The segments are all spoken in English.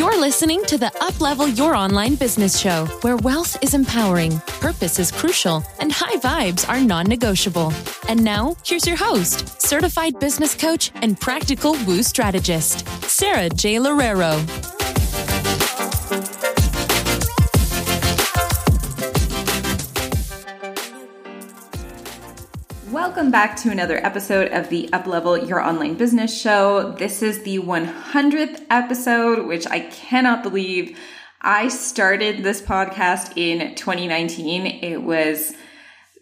You're listening to the Uplevel Your Online Business Show, where wealth is empowering, purpose is crucial, and high vibes are non negotiable. And now, here's your host, certified business coach and practical woo strategist, Sarah J. Lorero. Welcome back to another episode of the Uplevel Your Online Business Show. This is the 100th episode, which I cannot believe. I started this podcast in 2019. It was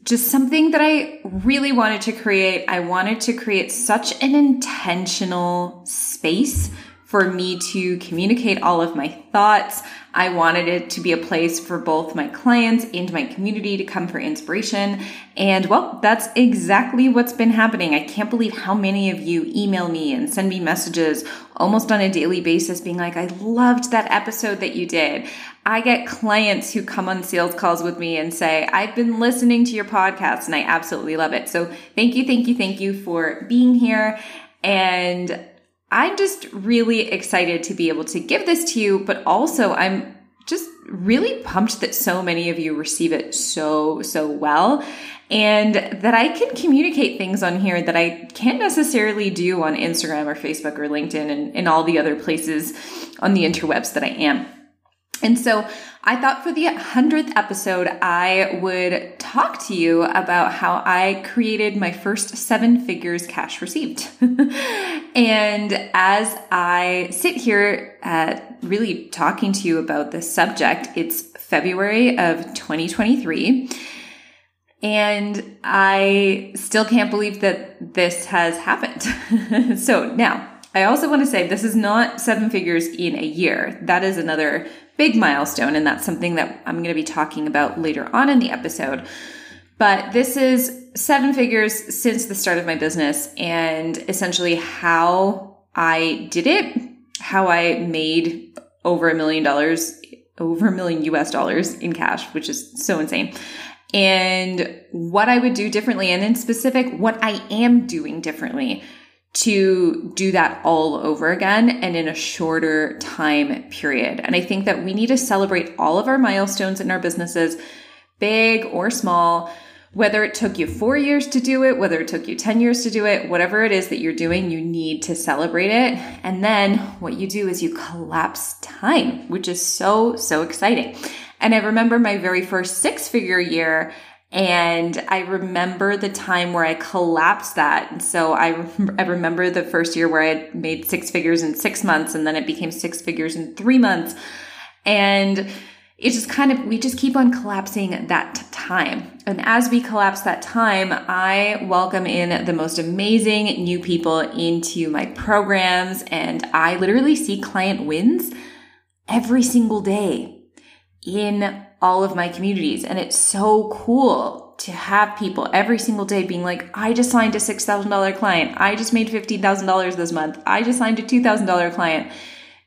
just something that I really wanted to create. I wanted to create such an intentional space for me to communicate all of my thoughts. I wanted it to be a place for both my clients and my community to come for inspiration. And well, that's exactly what's been happening. I can't believe how many of you email me and send me messages almost on a daily basis being like, I loved that episode that you did. I get clients who come on sales calls with me and say, I've been listening to your podcast and I absolutely love it. So thank you, thank you, thank you for being here. And I'm just really excited to be able to give this to you, but also I'm just really pumped that so many of you receive it so, so well. And that I can communicate things on here that I can't necessarily do on Instagram or Facebook or LinkedIn and, and all the other places on the interwebs that I am. And so I thought for the 100th episode, I would talk to you about how I created my first seven figures cash received. and as I sit here uh, really talking to you about this subject, it's February of 2023. And I still can't believe that this has happened. so now, I also want to say this is not seven figures in a year. That is another big milestone. And that's something that I'm going to be talking about later on in the episode. But this is seven figures since the start of my business and essentially how I did it, how I made over a million dollars, over a million US dollars in cash, which is so insane. And what I would do differently, and in specific, what I am doing differently to do that all over again and in a shorter time period. And I think that we need to celebrate all of our milestones in our businesses, big or small, whether it took you four years to do it, whether it took you 10 years to do it, whatever it is that you're doing, you need to celebrate it. And then what you do is you collapse time, which is so, so exciting. And I remember my very first six figure year and I remember the time where I collapsed that. So I, I remember the first year where I made six figures in six months and then it became six figures in three months. And it just kind of, we just keep on collapsing that time. And as we collapse that time, I welcome in the most amazing new people into my programs and I literally see client wins every single day in all of my communities. And it's so cool to have people every single day being like, I just signed a $6,000 client. I just made $15,000 this month. I just signed a $2,000 client.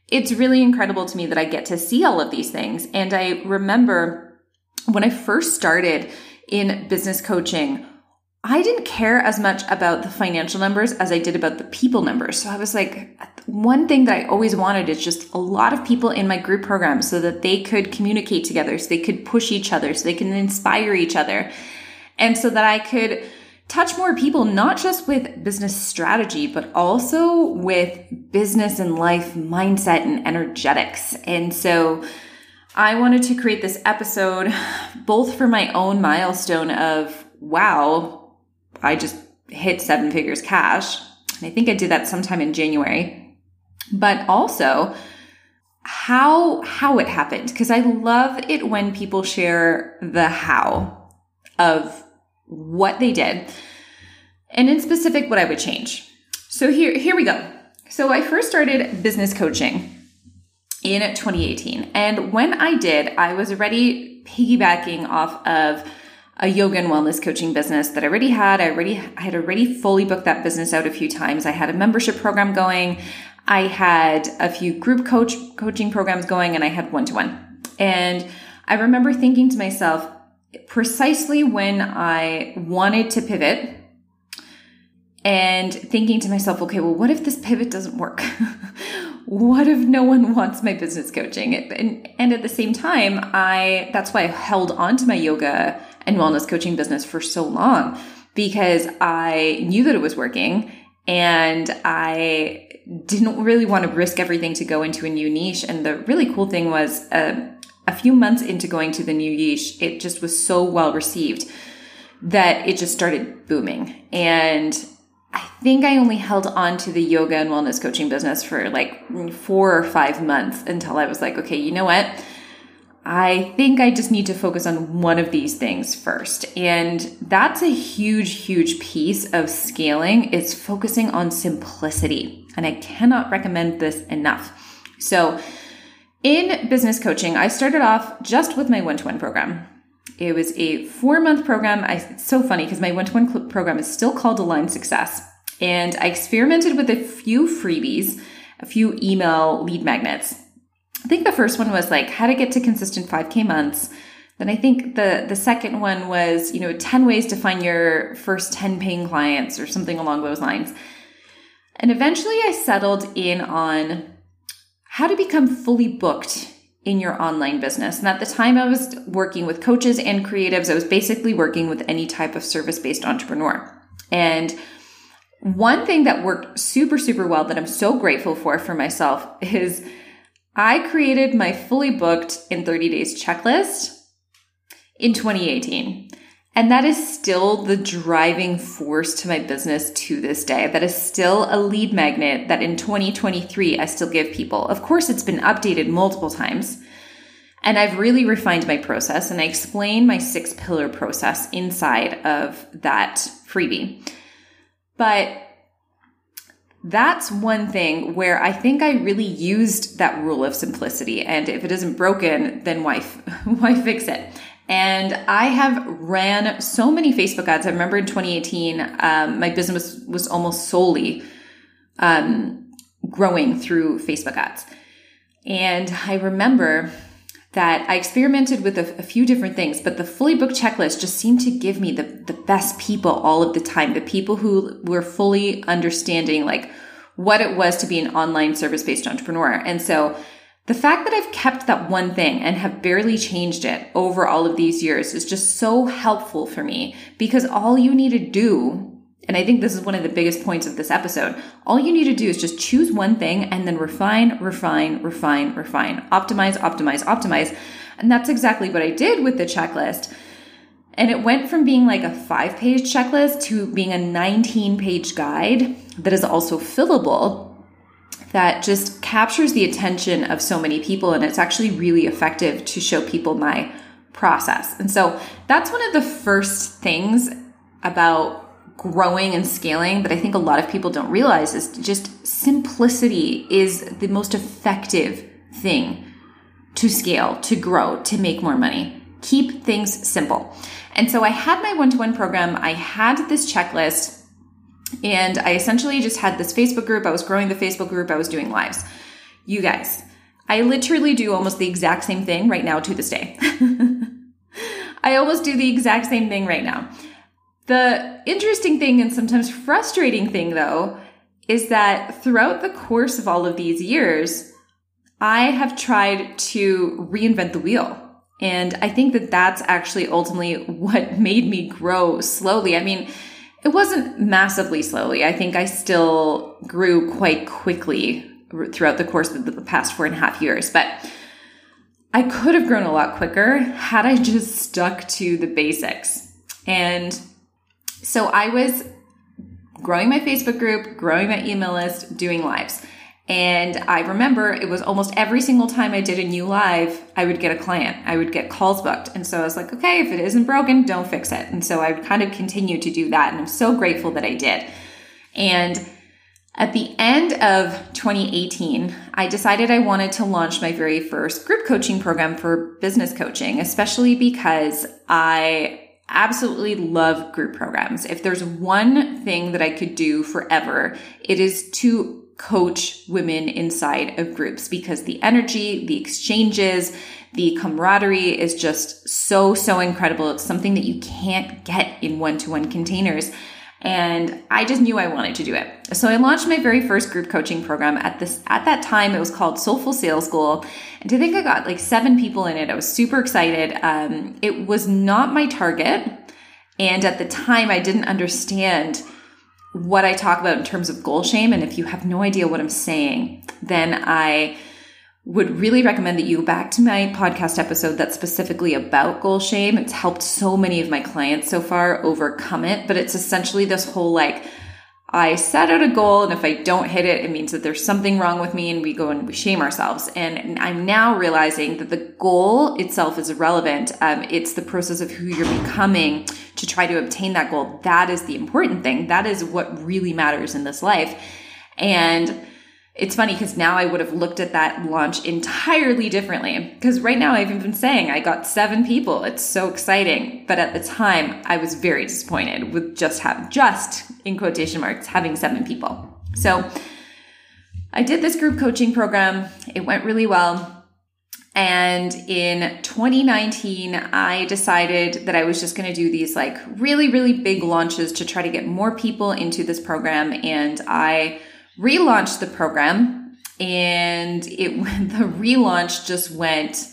It's really incredible to me that I get to see all of these things. And I remember when I first started in business coaching, I didn't care as much about the financial numbers as I did about the people numbers. So I was like, one thing that I always wanted is just a lot of people in my group program so that they could communicate together, so they could push each other, so they can inspire each other. And so that I could touch more people, not just with business strategy, but also with business and life mindset and energetics. And so I wanted to create this episode both for my own milestone of, wow, I just hit seven figures cash. And I think I did that sometime in January. But also how how it happened because I love it when people share the how of what they did and in specific what I would change. So here here we go. So I first started business coaching in 2018 and when I did I was already piggybacking off of a yoga and wellness coaching business that I already had. I already I had already fully booked that business out a few times. I had a membership program going. I had a few group coach coaching programs going and I had one to one. And I remember thinking to myself, precisely when I wanted to pivot and thinking to myself, okay, well, what if this pivot doesn't work? what if no one wants my business coaching? And, and at the same time, I, that's why I held on to my yoga and wellness coaching business for so long because I knew that it was working and I didn't really want to risk everything to go into a new niche. And the really cool thing was, uh, a few months into going to the new niche, it just was so well received that it just started booming. And I think I only held on to the yoga and wellness coaching business for like four or five months until I was like, okay, you know what? I think I just need to focus on one of these things first. And that's a huge, huge piece of scaling is focusing on simplicity. And I cannot recommend this enough. So in business coaching, I started off just with my one-to-one program. It was a four month program. I, it's so funny because my one to one program is still called Align Success. And I experimented with a few freebies, a few email lead magnets. I think the first one was like how to get to consistent 5K months. Then I think the the second one was, you know, 10 ways to find your first 10 paying clients or something along those lines. And eventually I settled in on how to become fully booked in your online business. And at the time I was working with coaches and creatives, I was basically working with any type of service based entrepreneur. And one thing that worked super, super well that I'm so grateful for for myself is I created my fully booked in 30 days checklist in 2018. And that is still the driving force to my business to this day. That is still a lead magnet that in 2023 I still give people. Of course, it's been updated multiple times. And I've really refined my process and I explain my six pillar process inside of that freebie. But that's one thing where I think I really used that rule of simplicity. And if it isn't broken, then why, why fix it? And I have ran so many Facebook ads. I remember in 2018, um, my business was, almost solely um, growing through Facebook ads. And I remember that I experimented with a, a, few different things, but the fully booked checklist just seemed to give me the, the best people all of the time. The people who were fully understanding like what it was to be an online service based entrepreneur. And so the fact that I've kept that one thing and have barely changed it over all of these years is just so helpful for me because all you need to do and I think this is one of the biggest points of this episode. All you need to do is just choose one thing and then refine, refine, refine, refine, optimize, optimize, optimize. And that's exactly what I did with the checklist. And it went from being like a five page checklist to being a 19 page guide that is also fillable that just captures the attention of so many people. And it's actually really effective to show people my process. And so that's one of the first things about growing and scaling that I think a lot of people don't realize is just simplicity is the most effective thing to scale, to grow, to make more money. Keep things simple. And so I had my one to one program, I had this checklist and I essentially just had this Facebook group. I was growing the Facebook group. I was doing lives. You guys, I literally do almost the exact same thing right now to this day. I almost do the exact same thing right now. The interesting thing and sometimes frustrating thing though is that throughout the course of all of these years, I have tried to reinvent the wheel. And I think that that's actually ultimately what made me grow slowly. I mean, it wasn't massively slowly. I think I still grew quite quickly throughout the course of the past four and a half years, but I could have grown a lot quicker had I just stuck to the basics. And so I was growing my Facebook group, growing my email list, doing lives. And I remember it was almost every single time I did a new live, I would get a client. I would get calls booked. And so I was like, okay, if it isn't broken, don't fix it. And so I kind of continue to do that. And I'm so grateful that I did. And at the end of 2018, I decided I wanted to launch my very first group coaching program for business coaching, especially because I absolutely love group programs. If there's one thing that I could do forever, it is to coach women inside of groups because the energy, the exchanges, the camaraderie is just so, so incredible. It's something that you can't get in one to one containers. And I just knew I wanted to do it. So I launched my very first group coaching program at this, at that time, it was called Soulful Sales School. And I think I got like seven people in it. I was super excited. Um, it was not my target. And at the time, I didn't understand what I talk about in terms of goal shame. And if you have no idea what I'm saying, then I would really recommend that you go back to my podcast episode that's specifically about goal shame. It's helped so many of my clients so far overcome it, but it's essentially this whole like, I set out a goal and if I don't hit it, it means that there's something wrong with me and we go and we shame ourselves. And I'm now realizing that the goal itself is irrelevant. Um, it's the process of who you're becoming to try to obtain that goal. That is the important thing. That is what really matters in this life. And it's funny because now I would have looked at that launch entirely differently. Because right now I've even been saying I got seven people. It's so exciting. But at the time, I was very disappointed with just have just in quotation marks having seven people. So I did this group coaching program. It went really well. And in 2019, I decided that I was just going to do these like really, really big launches to try to get more people into this program. And I relaunched the program and it the relaunch just went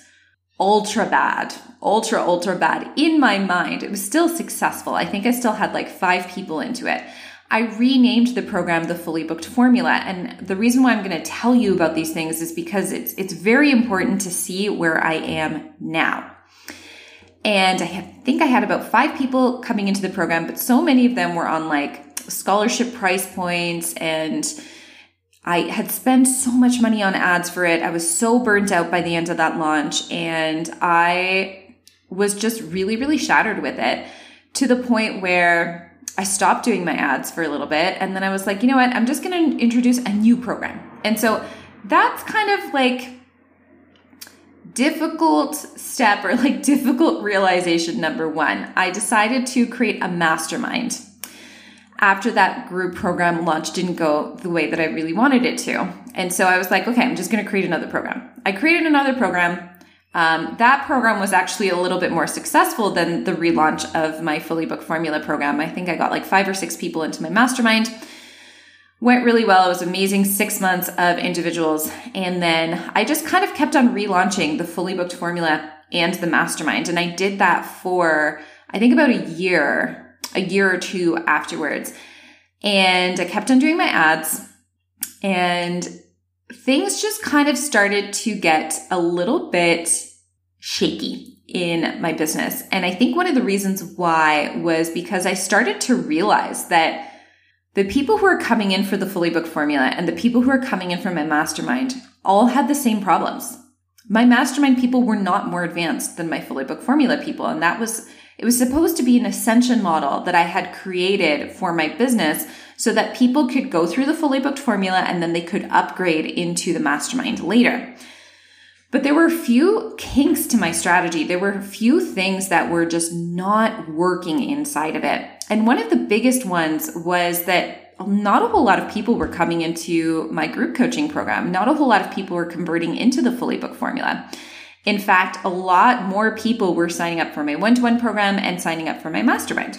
ultra bad ultra ultra bad. In my mind it was still successful. I think i still had like five people into it. I renamed the program the fully booked formula and the reason why i'm going to tell you about these things is because it's it's very important to see where i am now. And i think i had about five people coming into the program but so many of them were on like scholarship price points and I had spent so much money on ads for it. I was so burnt out by the end of that launch and I was just really, really shattered with it to the point where I stopped doing my ads for a little bit. And then I was like, you know what? I'm just going to introduce a new program. And so that's kind of like difficult step or like difficult realization number one. I decided to create a mastermind after that group program launch didn't go the way that I really wanted it to. And so I was like, okay, I'm just going to create another program. I created another program. Um, that program was actually a little bit more successful than the relaunch of my fully booked formula program. I think I got like five or six people into my mastermind. Went really well. It was amazing six months of individuals. And then I just kind of kept on relaunching the fully booked formula and the mastermind. And I did that for, I think about a year a year or two afterwards. And I kept on doing my ads and things just kind of started to get a little bit shaky in my business. And I think one of the reasons why was because I started to realize that the people who are coming in for the fully booked formula and the people who are coming in for my mastermind all had the same problems. My mastermind people were not more advanced than my fully booked formula people. And that was it was supposed to be an ascension model that I had created for my business so that people could go through the fully booked formula and then they could upgrade into the mastermind later. But there were a few kinks to my strategy. There were a few things that were just not working inside of it. And one of the biggest ones was that not a whole lot of people were coming into my group coaching program. Not a whole lot of people were converting into the fully booked formula. In fact, a lot more people were signing up for my one to one program and signing up for my mastermind.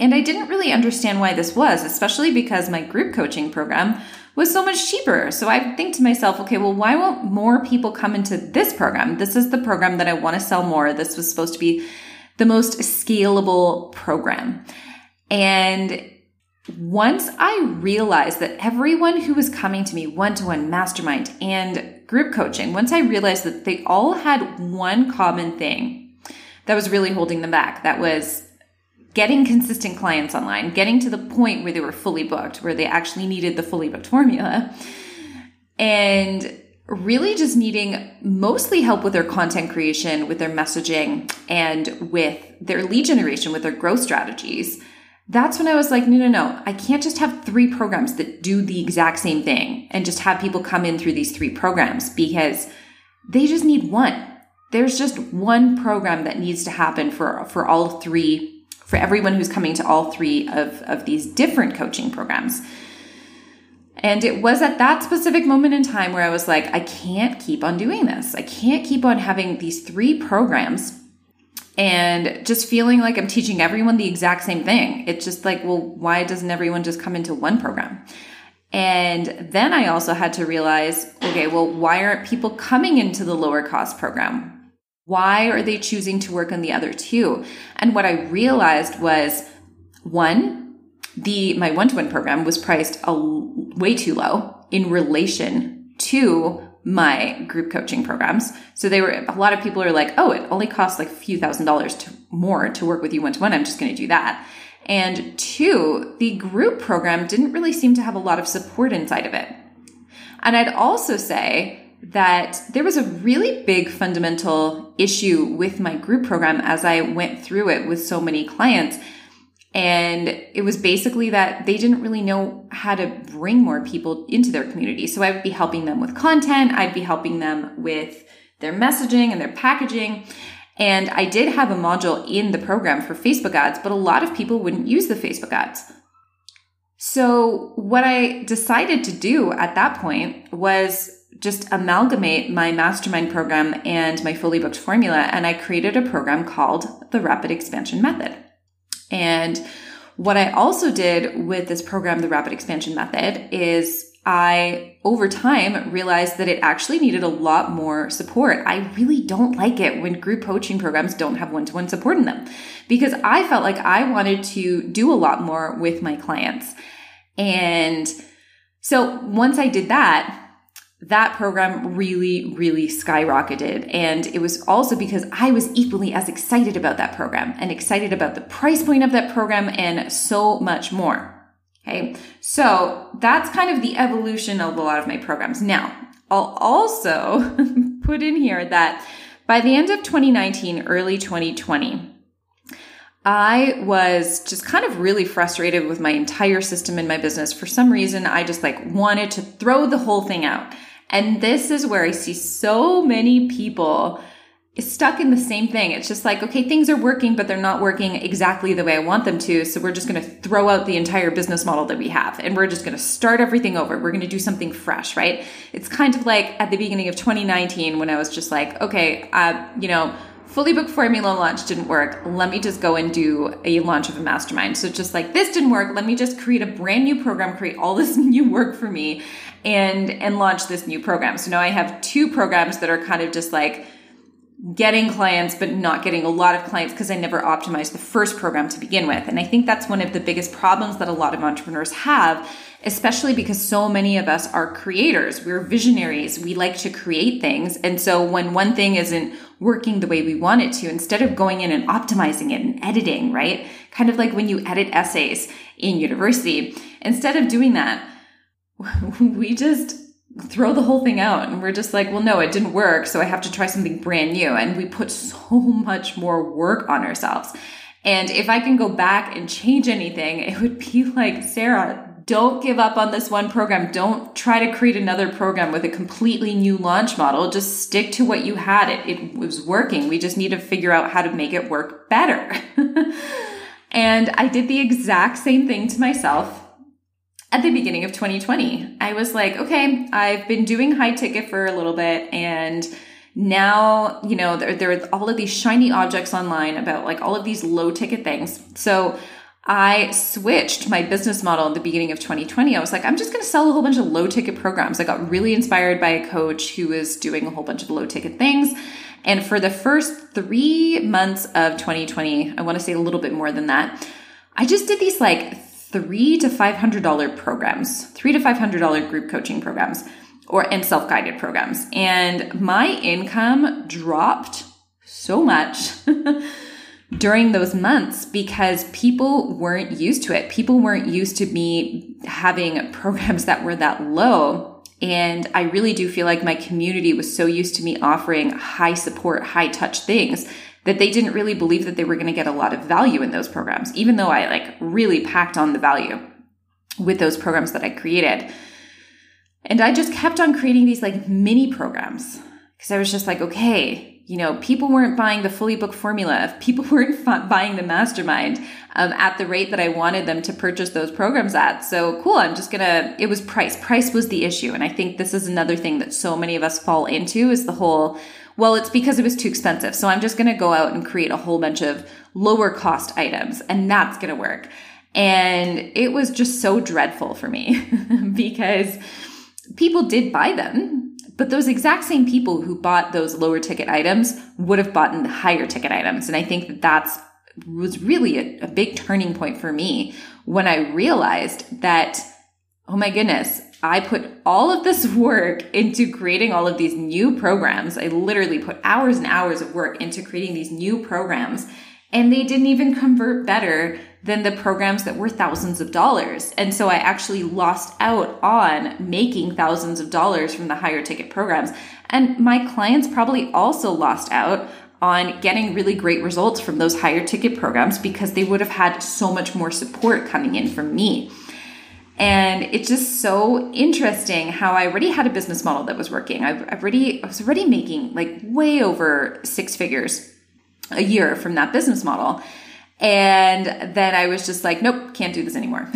And I didn't really understand why this was, especially because my group coaching program was so much cheaper. So I think to myself, okay, well, why won't more people come into this program? This is the program that I want to sell more. This was supposed to be the most scalable program. And once I realized that everyone who was coming to me one to one mastermind and group coaching, once I realized that they all had one common thing that was really holding them back, that was getting consistent clients online, getting to the point where they were fully booked, where they actually needed the fully booked formula, and really just needing mostly help with their content creation, with their messaging, and with their lead generation, with their growth strategies that's when I was like, no, no, no. I can't just have three programs that do the exact same thing and just have people come in through these three programs because they just need one. There's just one program that needs to happen for, for all three, for everyone who's coming to all three of, of these different coaching programs. And it was at that specific moment in time where I was like, I can't keep on doing this. I can't keep on having these three programs and just feeling like I'm teaching everyone the exact same thing. It's just like, well, why doesn't everyone just come into one program? And then I also had to realize, okay, well, why aren't people coming into the lower cost program? Why are they choosing to work on the other two? And what I realized was one, the my one-to-one program was priced a, way too low in relation to my group coaching programs. So they were a lot of people are like, "Oh, it only costs like a few thousand dollars to more to work with you one to one. I'm just going to do that." And two, the group program didn't really seem to have a lot of support inside of it. And I'd also say that there was a really big fundamental issue with my group program as I went through it with so many clients. And it was basically that they didn't really know how to bring more people into their community. So I would be helping them with content. I'd be helping them with their messaging and their packaging. And I did have a module in the program for Facebook ads, but a lot of people wouldn't use the Facebook ads. So what I decided to do at that point was just amalgamate my mastermind program and my fully booked formula. And I created a program called the Rapid Expansion Method. And what I also did with this program, the Rapid Expansion Method, is I, over time, realized that it actually needed a lot more support. I really don't like it when group coaching programs don't have one to one support in them because I felt like I wanted to do a lot more with my clients. And so once I did that, that program really, really skyrocketed. And it was also because I was equally as excited about that program and excited about the price point of that program and so much more. Okay. So that's kind of the evolution of a lot of my programs. Now, I'll also put in here that by the end of 2019, early 2020, I was just kind of really frustrated with my entire system in my business. For some reason, I just like wanted to throw the whole thing out. And this is where I see so many people stuck in the same thing. It's just like, okay, things are working, but they're not working exactly the way I want them to. So we're just going to throw out the entire business model that we have and we're just going to start everything over. We're going to do something fresh, right? It's kind of like at the beginning of 2019 when I was just like, okay, uh, you know, fully booked formula launch didn't work. Let me just go and do a launch of a mastermind. So just like this didn't work, let me just create a brand new program, create all this new work for me and and launch this new program. So now I have two programs that are kind of just like getting clients, but not getting a lot of clients because I never optimized the first program to begin with. And I think that's one of the biggest problems that a lot of entrepreneurs have, especially because so many of us are creators. We're visionaries. We like to create things. And so when one thing isn't working the way we want it to, instead of going in and optimizing it and editing, right? Kind of like when you edit essays in university, instead of doing that, we just throw the whole thing out and we're just like, well, no, it didn't work. So I have to try something brand new. And we put so much more work on ourselves. And if I can go back and change anything, it would be like, Sarah, don't give up on this one program. Don't try to create another program with a completely new launch model. Just stick to what you had. It, it was working. We just need to figure out how to make it work better. and I did the exact same thing to myself at the beginning of 2020. I was like, okay, I've been doing high ticket for a little bit and now, you know, there, there are all of these shiny objects online about like all of these low ticket things. So I switched my business model at the beginning of 2020. I was like, I'm just going to sell a whole bunch of low ticket programs. I got really inspired by a coach who was doing a whole bunch of low ticket things. And for the first three months of 2020, I want to say a little bit more than that, I just did these like three to five hundred dollar programs, three to five hundred dollar group coaching programs, or and self guided programs, and my income dropped so much. during those months because people weren't used to it. People weren't used to me having programs that were that low. And I really do feel like my community was so used to me offering high support, high touch things that they didn't really believe that they were going to get a lot of value in those programs, even though I like really packed on the value with those programs that I created. And I just kept on creating these like mini programs because I was just like, okay, you know, people weren't buying the fully booked formula. People weren't f- buying the mastermind um, at the rate that I wanted them to purchase those programs at. So cool. I'm just gonna. It was price. Price was the issue, and I think this is another thing that so many of us fall into is the whole. Well, it's because it was too expensive. So I'm just to go out and create a whole bunch of lower cost items, and that's to work. And it was just so dreadful for me because people did buy them but those exact same people who bought those lower ticket items would have bought the higher ticket items. And I think that that's was really a, a big turning point for me when I realized that, oh my goodness, I put all of this work into creating all of these new programs. I literally put hours and hours of work into creating these new programs and they didn't even convert better than the programs that were thousands of dollars. And so I actually lost out on making thousands of dollars from the higher ticket programs. And my clients probably also lost out on getting really great results from those higher ticket programs because they would have had so much more support coming in from me. And it's just so interesting how I already had a business model that was working. I've, I've already, I was already making like way over six figures a year from that business model. And then I was just like, nope, can't do this anymore.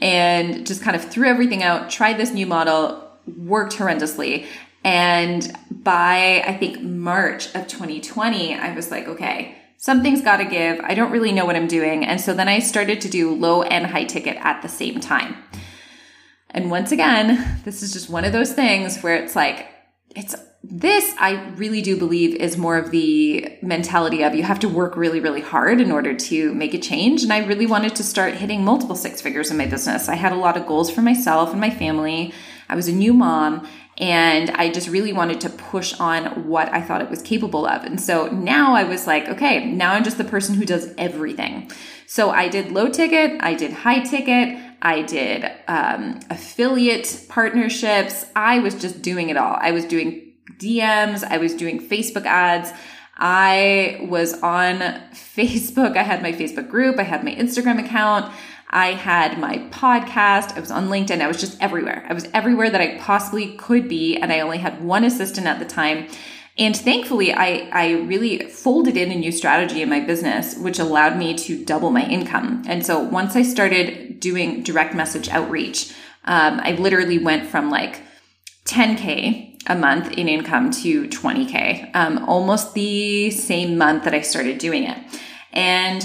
and just kind of threw everything out, tried this new model, worked horrendously. And by, I think, March of 2020, I was like, okay, something's got to give. I don't really know what I'm doing. And so then I started to do low and high ticket at the same time. And once again, this is just one of those things where it's like, it's this I really do believe is more of the mentality of you have to work really, really hard in order to make a change. And I really wanted to start hitting multiple six figures in my business. I had a lot of goals for myself and my family. I was a new mom and I just really wanted to push on what I thought it was capable of. And so now I was like, okay, now I'm just the person who does everything. So I did low ticket, I did high ticket, I did um, affiliate partnerships. I was just doing it all. I was doing DMs. I was doing Facebook ads. I was on Facebook. I had my Facebook group. I had my Instagram account. I had my podcast. I was on LinkedIn. I was just everywhere. I was everywhere that I possibly could be. And I only had one assistant at the time. And thankfully, I, I really folded in a new strategy in my business, which allowed me to double my income. And so once I started doing direct message outreach, um, I literally went from like 10K a month in income to 20K, um, almost the same month that I started doing it. And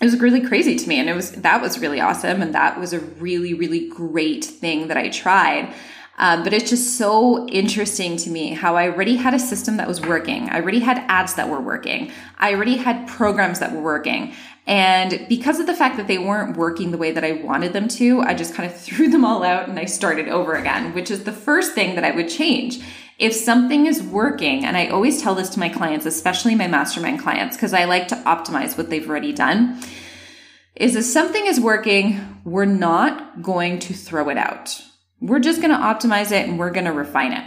it was really crazy to me. And it was, that was really awesome. And that was a really, really great thing that I tried. Um, but it's just so interesting to me how I already had a system that was working. I already had ads that were working. I already had programs that were working. And because of the fact that they weren't working the way that I wanted them to, I just kind of threw them all out and I started over again, which is the first thing that I would change. If something is working, and I always tell this to my clients, especially my mastermind clients, because I like to optimize what they've already done, is if something is working, we're not going to throw it out. We're just going to optimize it and we're going to refine it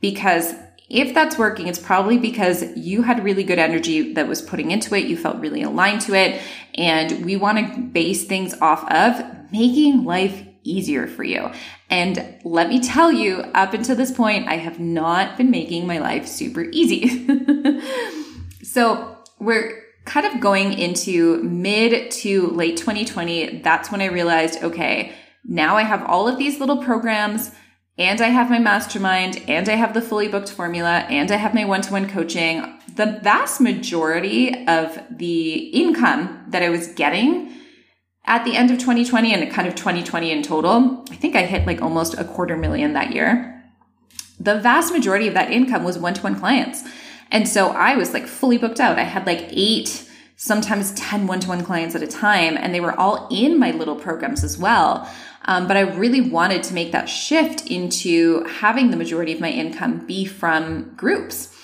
because if that's working, it's probably because you had really good energy that was putting into it. You felt really aligned to it. And we want to base things off of making life easier for you. And let me tell you, up until this point, I have not been making my life super easy. so we're kind of going into mid to late 2020. That's when I realized, okay, now I have all of these little programs and I have my mastermind and I have the fully booked formula and I have my one to one coaching. The vast majority of the income that I was getting at the end of 2020 and kind of 2020 in total, I think I hit like almost a quarter million that year. The vast majority of that income was one to one clients. And so I was like fully booked out. I had like eight, sometimes 10 one to one clients at a time, and they were all in my little programs as well. Um, but I really wanted to make that shift into having the majority of my income be from groups.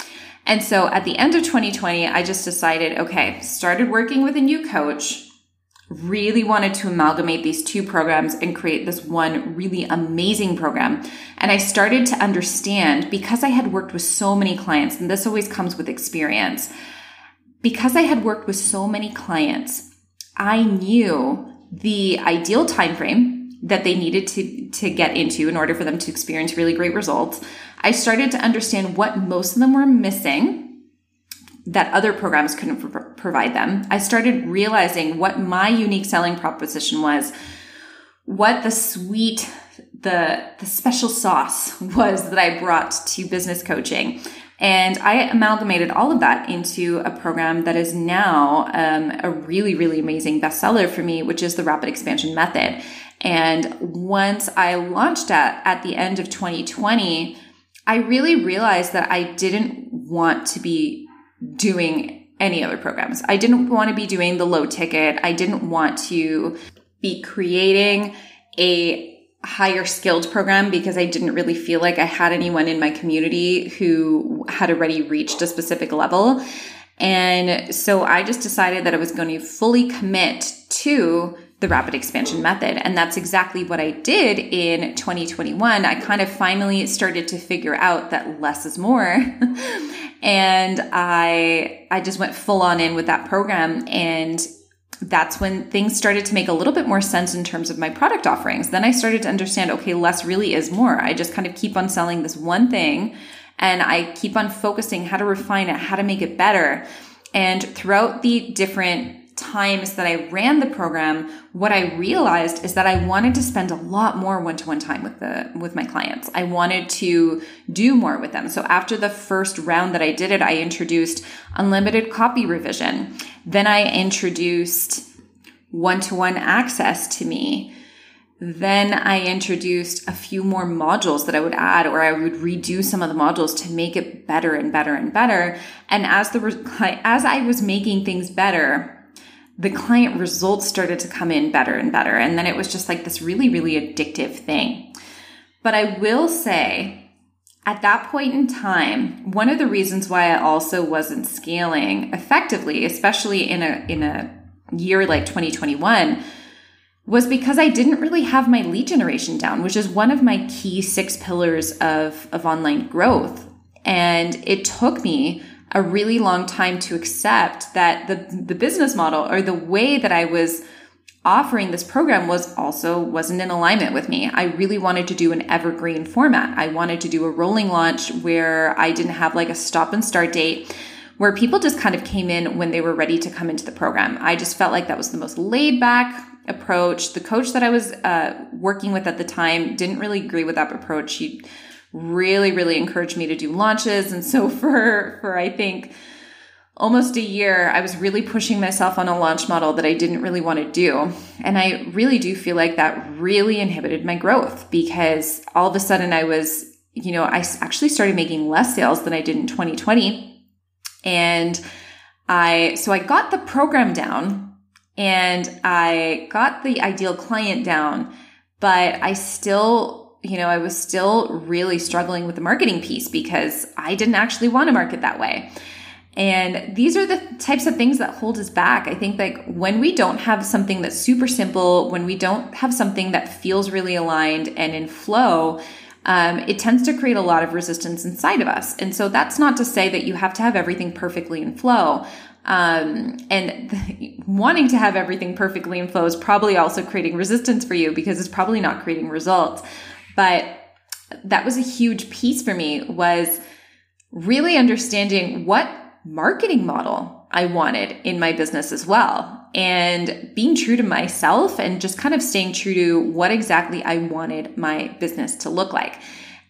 And so at the end of 2020, I just decided, okay, started working with a new coach, really wanted to amalgamate these two programs and create this one really amazing program. And I started to understand because I had worked with so many clients, and this always comes with experience. Because I had worked with so many clients, I knew the ideal time frame that they needed to, to get into in order for them to experience really great results. I started to understand what most of them were missing that other programs couldn't pro- provide them. I started realizing what my unique selling proposition was, what the sweet, the, the special sauce was that I brought to business coaching. And I amalgamated all of that into a program that is now um, a really, really amazing bestseller for me, which is the Rapid Expansion Method. And once I launched at at the end of 2020, I really realized that I didn't want to be doing any other programs. I didn't want to be doing the low ticket. I didn't want to be creating a higher skilled program because I didn't really feel like I had anyone in my community who had already reached a specific level. And so I just decided that I was going to fully commit to the rapid expansion method. And that's exactly what I did in 2021. I kind of finally started to figure out that less is more. and I, I just went full on in with that program and that's when things started to make a little bit more sense in terms of my product offerings. Then I started to understand, okay, less really is more. I just kind of keep on selling this one thing and I keep on focusing how to refine it, how to make it better. And throughout the different times that I ran the program, what I realized is that I wanted to spend a lot more one-to-one time with the with my clients. I wanted to do more with them. So after the first round that I did it, I introduced unlimited copy revision. Then I introduced one-to-one access to me. Then I introduced a few more modules that I would add, or I would redo some of the modules to make it better and better and better. And as the as I was making things better, the client results started to come in better and better. And then it was just like this really, really addictive thing. But I will say, at that point in time, one of the reasons why I also wasn't scaling effectively, especially in a in a year like 2021, was because I didn't really have my lead generation down, which is one of my key six pillars of, of online growth. And it took me a really long time to accept that the, the business model or the way that I was offering this program was also wasn't in alignment with me. I really wanted to do an evergreen format. I wanted to do a rolling launch where I didn't have like a stop and start date where people just kind of came in when they were ready to come into the program. I just felt like that was the most laid back approach. The coach that I was uh, working with at the time didn't really agree with that approach. She really, really encouraged me to do launches. And so for, for I think almost a year, I was really pushing myself on a launch model that I didn't really want to do. And I really do feel like that really inhibited my growth because all of a sudden I was, you know, I actually started making less sales than I did in 2020. And I, so I got the program down and I got the ideal client down, but I still you know, I was still really struggling with the marketing piece because I didn't actually want to market that way. And these are the types of things that hold us back. I think like when we don't have something that's super simple, when we don't have something that feels really aligned and in flow, um, it tends to create a lot of resistance inside of us. And so that's not to say that you have to have everything perfectly in flow. Um, and wanting to have everything perfectly in flow is probably also creating resistance for you because it's probably not creating results. But that was a huge piece for me was really understanding what marketing model I wanted in my business as well. And being true to myself and just kind of staying true to what exactly I wanted my business to look like.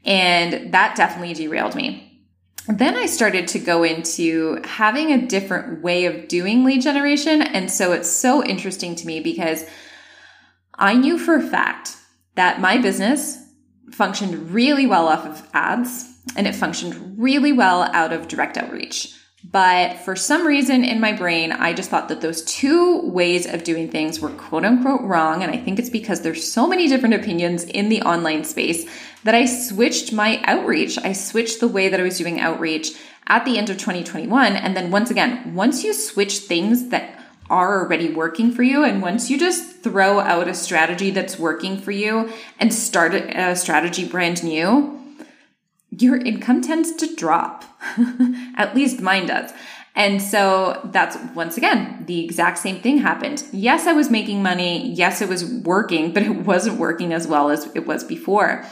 And that definitely derailed me. Then I started to go into having a different way of doing lead generation. And so it's so interesting to me because I knew for a fact that my business functioned really well off of ads and it functioned really well out of direct outreach. But for some reason in my brain, I just thought that those two ways of doing things were quote unquote wrong. And I think it's because there's so many different opinions in the online space that I switched my outreach. I switched the way that I was doing outreach at the end of 2021. And then once again, once you switch things that are already working for you. And once you just throw out a strategy that's working for you and start a strategy brand new, your income tends to drop. At least mine does. And so that's once again, the exact same thing happened. Yes, I was making money. Yes, it was working, but it wasn't working as well as it was before.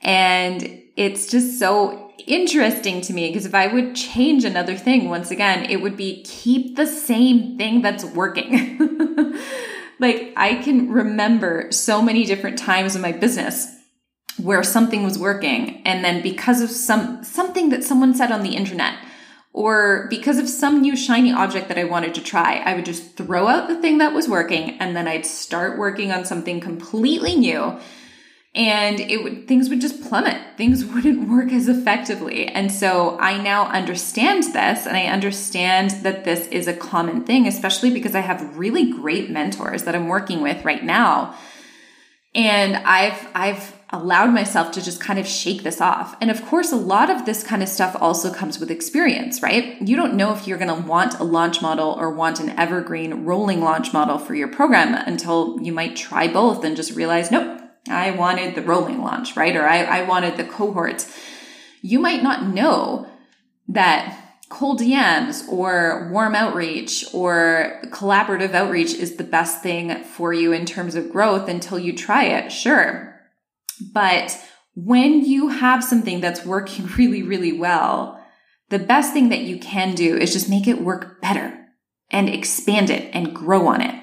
And it's just so interesting to me because if I would change another thing, once again, it would be keep the same thing that's working. like I can remember so many different times in my business where something was working and then because of some something that someone said on the internet or because of some new shiny object that I wanted to try, I would just throw out the thing that was working and then I'd start working on something completely new and it would things would just plummet. Things wouldn't work as effectively. And so i now understand this and i understand that this is a common thing especially because i have really great mentors that i'm working with right now. And i've i've allowed myself to just kind of shake this off. And of course a lot of this kind of stuff also comes with experience right? You don't know if you're going to want a launch model or want an evergreen rolling launch model for your program until you might try both and just realize nope I wanted the rolling launch, right? Or I, I wanted the cohorts. You might not know that cold DMs or warm outreach or collaborative outreach is the best thing for you in terms of growth until you try it. Sure. But when you have something that's working really, really well, the best thing that you can do is just make it work better and expand it and grow on it.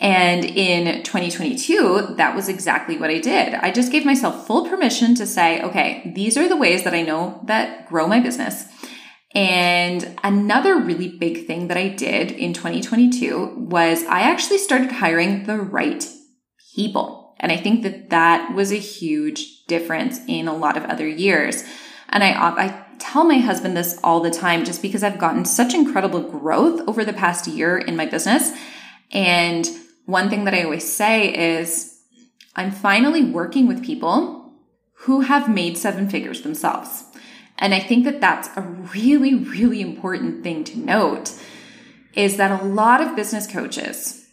And in 2022, that was exactly what I did. I just gave myself full permission to say, okay, these are the ways that I know that grow my business. And another really big thing that I did in 2022 was I actually started hiring the right people. And I think that that was a huge difference in a lot of other years. And I, I tell my husband this all the time just because I've gotten such incredible growth over the past year in my business. And one thing that I always say is I'm finally working with people who have made seven figures themselves. And I think that that's a really, really important thing to note is that a lot of business coaches,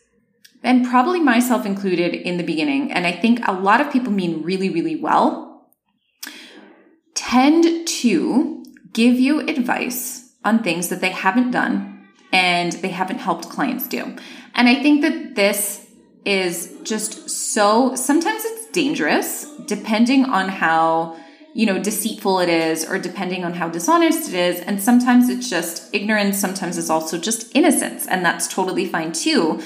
and probably myself included in the beginning, and I think a lot of people mean really, really well, tend to give you advice on things that they haven't done and they haven't helped clients do. And I think that this is just so, sometimes it's dangerous depending on how, you know, deceitful it is or depending on how dishonest it is. And sometimes it's just ignorance. Sometimes it's also just innocence. And that's totally fine too.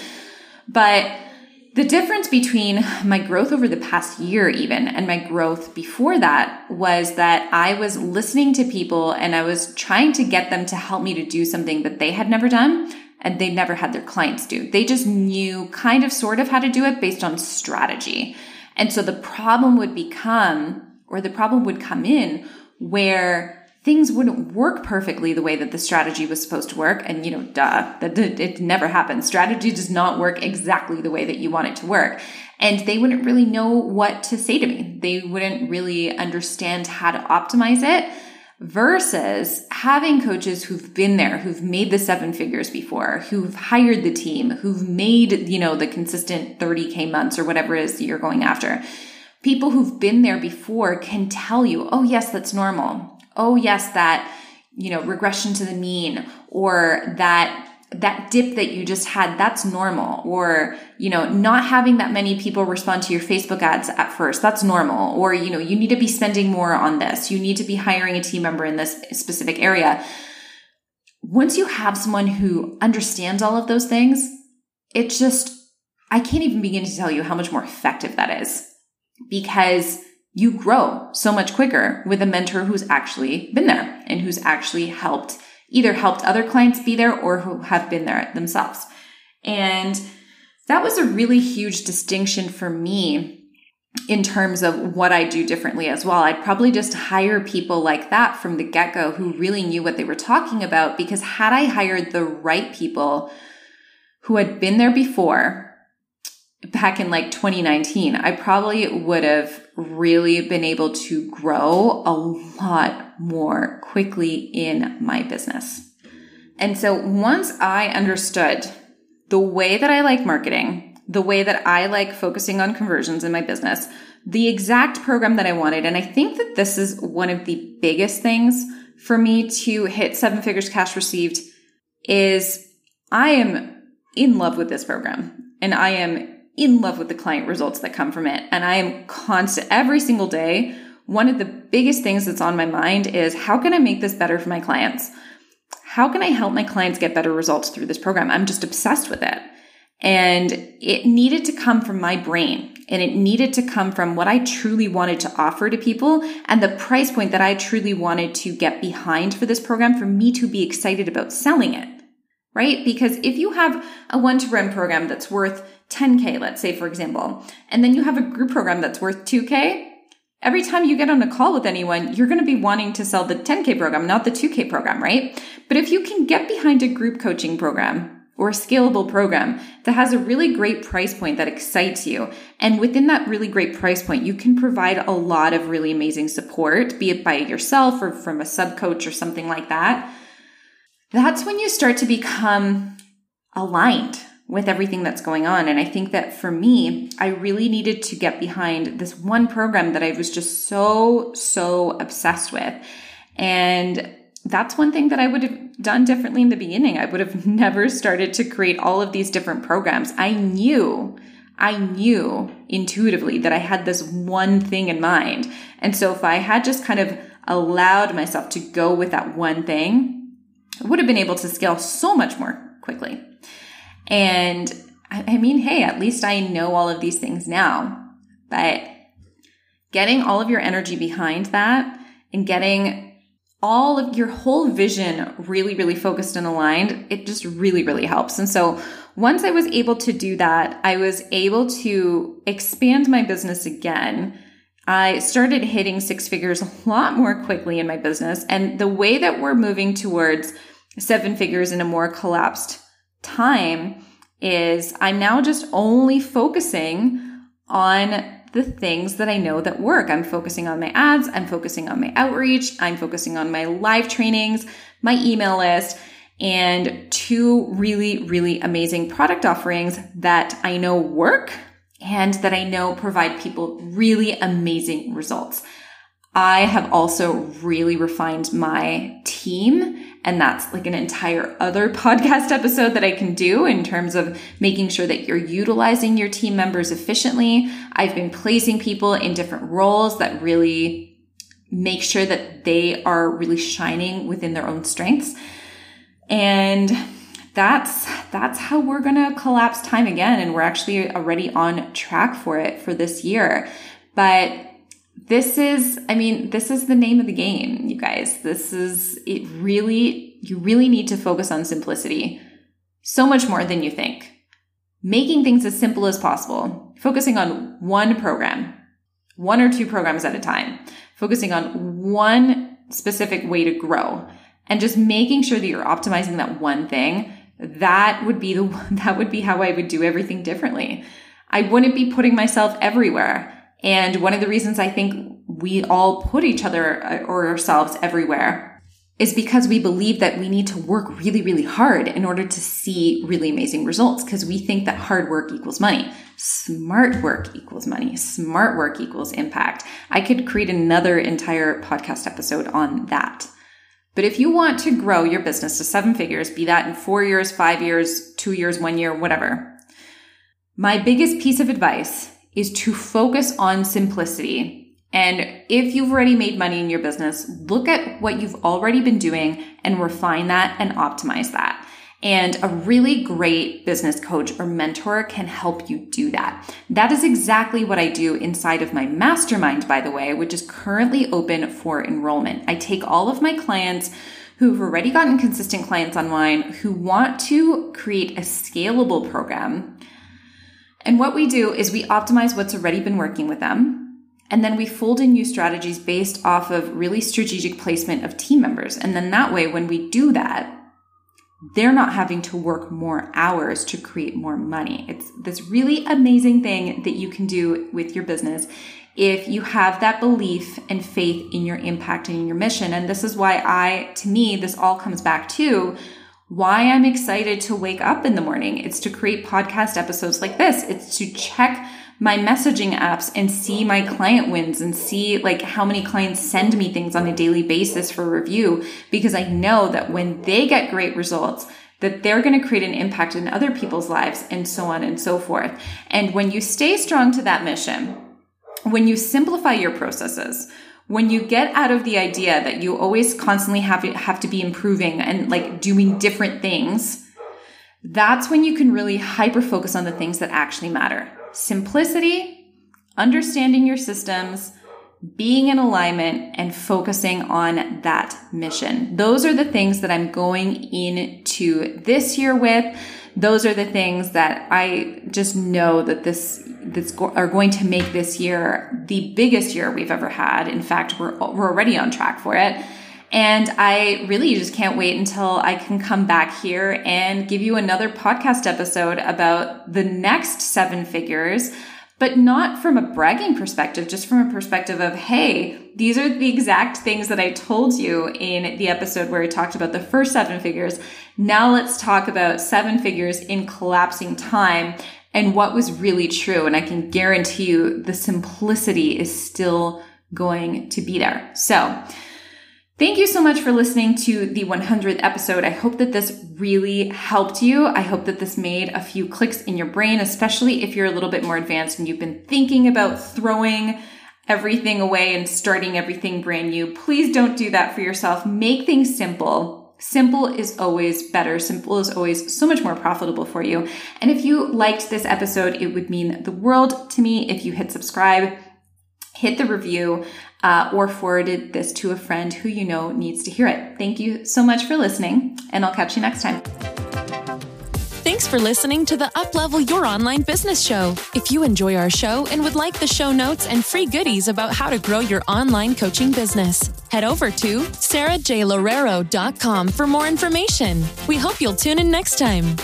But the difference between my growth over the past year, even, and my growth before that was that I was listening to people and I was trying to get them to help me to do something that they had never done and they never had their clients do. They just knew kind of sort of how to do it based on strategy. And so the problem would become, or the problem would come in where things wouldn't work perfectly the way that the strategy was supposed to work. And, you know, duh, that it never happens. Strategy does not work exactly the way that you want it to work. And they wouldn't really know what to say to me. They wouldn't really understand how to optimize it versus having coaches who've been there, who've made the seven figures before, who've hired the team, who've made, you know, the consistent 30K months or whatever it is that you're going after. People who've been there before can tell you, oh, yes, that's normal. Oh, yes, that, you know, regression to the mean or that that dip that you just had, that's normal. Or, you know, not having that many people respond to your Facebook ads at first, that's normal. Or, you know, you need to be spending more on this. You need to be hiring a team member in this specific area. Once you have someone who understands all of those things, it just, I can't even begin to tell you how much more effective that is because you grow so much quicker with a mentor who's actually been there and who's actually helped either helped other clients be there or who have been there themselves. And that was a really huge distinction for me in terms of what I do differently as well. I'd probably just hire people like that from the get go who really knew what they were talking about because had I hired the right people who had been there before, back in like 2019, I probably would have really been able to grow a lot more quickly in my business. And so once I understood the way that I like marketing, the way that I like focusing on conversions in my business, the exact program that I wanted, and I think that this is one of the biggest things for me to hit seven figures cash received is I am in love with this program and I am in love with the client results that come from it. And I am constant every single day. One of the biggest things that's on my mind is how can I make this better for my clients? How can I help my clients get better results through this program? I'm just obsessed with it. And it needed to come from my brain and it needed to come from what I truly wanted to offer to people and the price point that I truly wanted to get behind for this program for me to be excited about selling it. Right? Because if you have a one to run program that's worth 10K, let's say, for example, and then you have a group program that's worth 2K, every time you get on a call with anyone, you're going to be wanting to sell the 10K program, not the 2K program, right? But if you can get behind a group coaching program or a scalable program that has a really great price point that excites you. And within that really great price point, you can provide a lot of really amazing support, be it by yourself or from a sub coach or something like that. That's when you start to become aligned with everything that's going on. And I think that for me, I really needed to get behind this one program that I was just so, so obsessed with. And that's one thing that I would have done differently in the beginning. I would have never started to create all of these different programs. I knew, I knew intuitively that I had this one thing in mind. And so if I had just kind of allowed myself to go with that one thing, Would have been able to scale so much more quickly. And I mean, hey, at least I know all of these things now. But getting all of your energy behind that and getting all of your whole vision really, really focused and aligned, it just really, really helps. And so once I was able to do that, I was able to expand my business again. I started hitting six figures a lot more quickly in my business. And the way that we're moving towards seven figures in a more collapsed time is I'm now just only focusing on the things that I know that work. I'm focusing on my ads. I'm focusing on my outreach. I'm focusing on my live trainings, my email list, and two really, really amazing product offerings that I know work and that I know provide people really amazing results. I have also really refined my team and that's like an entire other podcast episode that I can do in terms of making sure that you're utilizing your team members efficiently. I've been placing people in different roles that really make sure that they are really shining within their own strengths. And that's that's how we're going to collapse time again and we're actually already on track for it for this year. But this is, I mean, this is the name of the game, you guys. This is, it really, you really need to focus on simplicity so much more than you think. Making things as simple as possible, focusing on one program, one or two programs at a time, focusing on one specific way to grow, and just making sure that you're optimizing that one thing. That would be the, that would be how I would do everything differently. I wouldn't be putting myself everywhere. And one of the reasons I think we all put each other uh, or ourselves everywhere is because we believe that we need to work really, really hard in order to see really amazing results because we think that hard work equals money. Smart work equals money. Smart work equals impact. I could create another entire podcast episode on that. But if you want to grow your business to seven figures, be that in four years, five years, two years, one year, whatever, my biggest piece of advice is to focus on simplicity. And if you've already made money in your business, look at what you've already been doing and refine that and optimize that. And a really great business coach or mentor can help you do that. That is exactly what I do inside of my mastermind, by the way, which is currently open for enrollment. I take all of my clients who've already gotten consistent clients online who want to create a scalable program and what we do is we optimize what's already been working with them. And then we fold in new strategies based off of really strategic placement of team members. And then that way, when we do that, they're not having to work more hours to create more money. It's this really amazing thing that you can do with your business if you have that belief and faith in your impact and in your mission. And this is why I, to me, this all comes back to why I'm excited to wake up in the morning. It's to create podcast episodes like this. It's to check my messaging apps and see my client wins and see like how many clients send me things on a daily basis for review because I know that when they get great results, that they're going to create an impact in other people's lives and so on and so forth. And when you stay strong to that mission, when you simplify your processes, when you get out of the idea that you always constantly have to, have to be improving and like doing different things, that's when you can really hyper focus on the things that actually matter. Simplicity, understanding your systems, being in alignment and focusing on that mission. Those are the things that I'm going into this year with. Those are the things that I just know that this, this go- are going to make this year the biggest year we've ever had. In fact, we're, we're already on track for it. And I really just can't wait until I can come back here and give you another podcast episode about the next seven figures but not from a bragging perspective, just from a perspective of, hey, these are the exact things that I told you in the episode where I talked about the first seven figures. Now let's talk about seven figures in collapsing time and what was really true. And I can guarantee you the simplicity is still going to be there. So, Thank you so much for listening to the 100th episode. I hope that this really helped you. I hope that this made a few clicks in your brain, especially if you're a little bit more advanced and you've been thinking about throwing everything away and starting everything brand new. Please don't do that for yourself. Make things simple. Simple is always better. Simple is always so much more profitable for you. And if you liked this episode, it would mean the world to me if you hit subscribe hit the review uh, or forwarded this to a friend who you know needs to hear it. Thank you so much for listening, and I'll catch you next time. Thanks for listening to the Uplevel Your Online Business Show. If you enjoy our show and would like the show notes and free goodies about how to grow your online coaching business, head over to sarahjlorero.com for more information. We hope you'll tune in next time.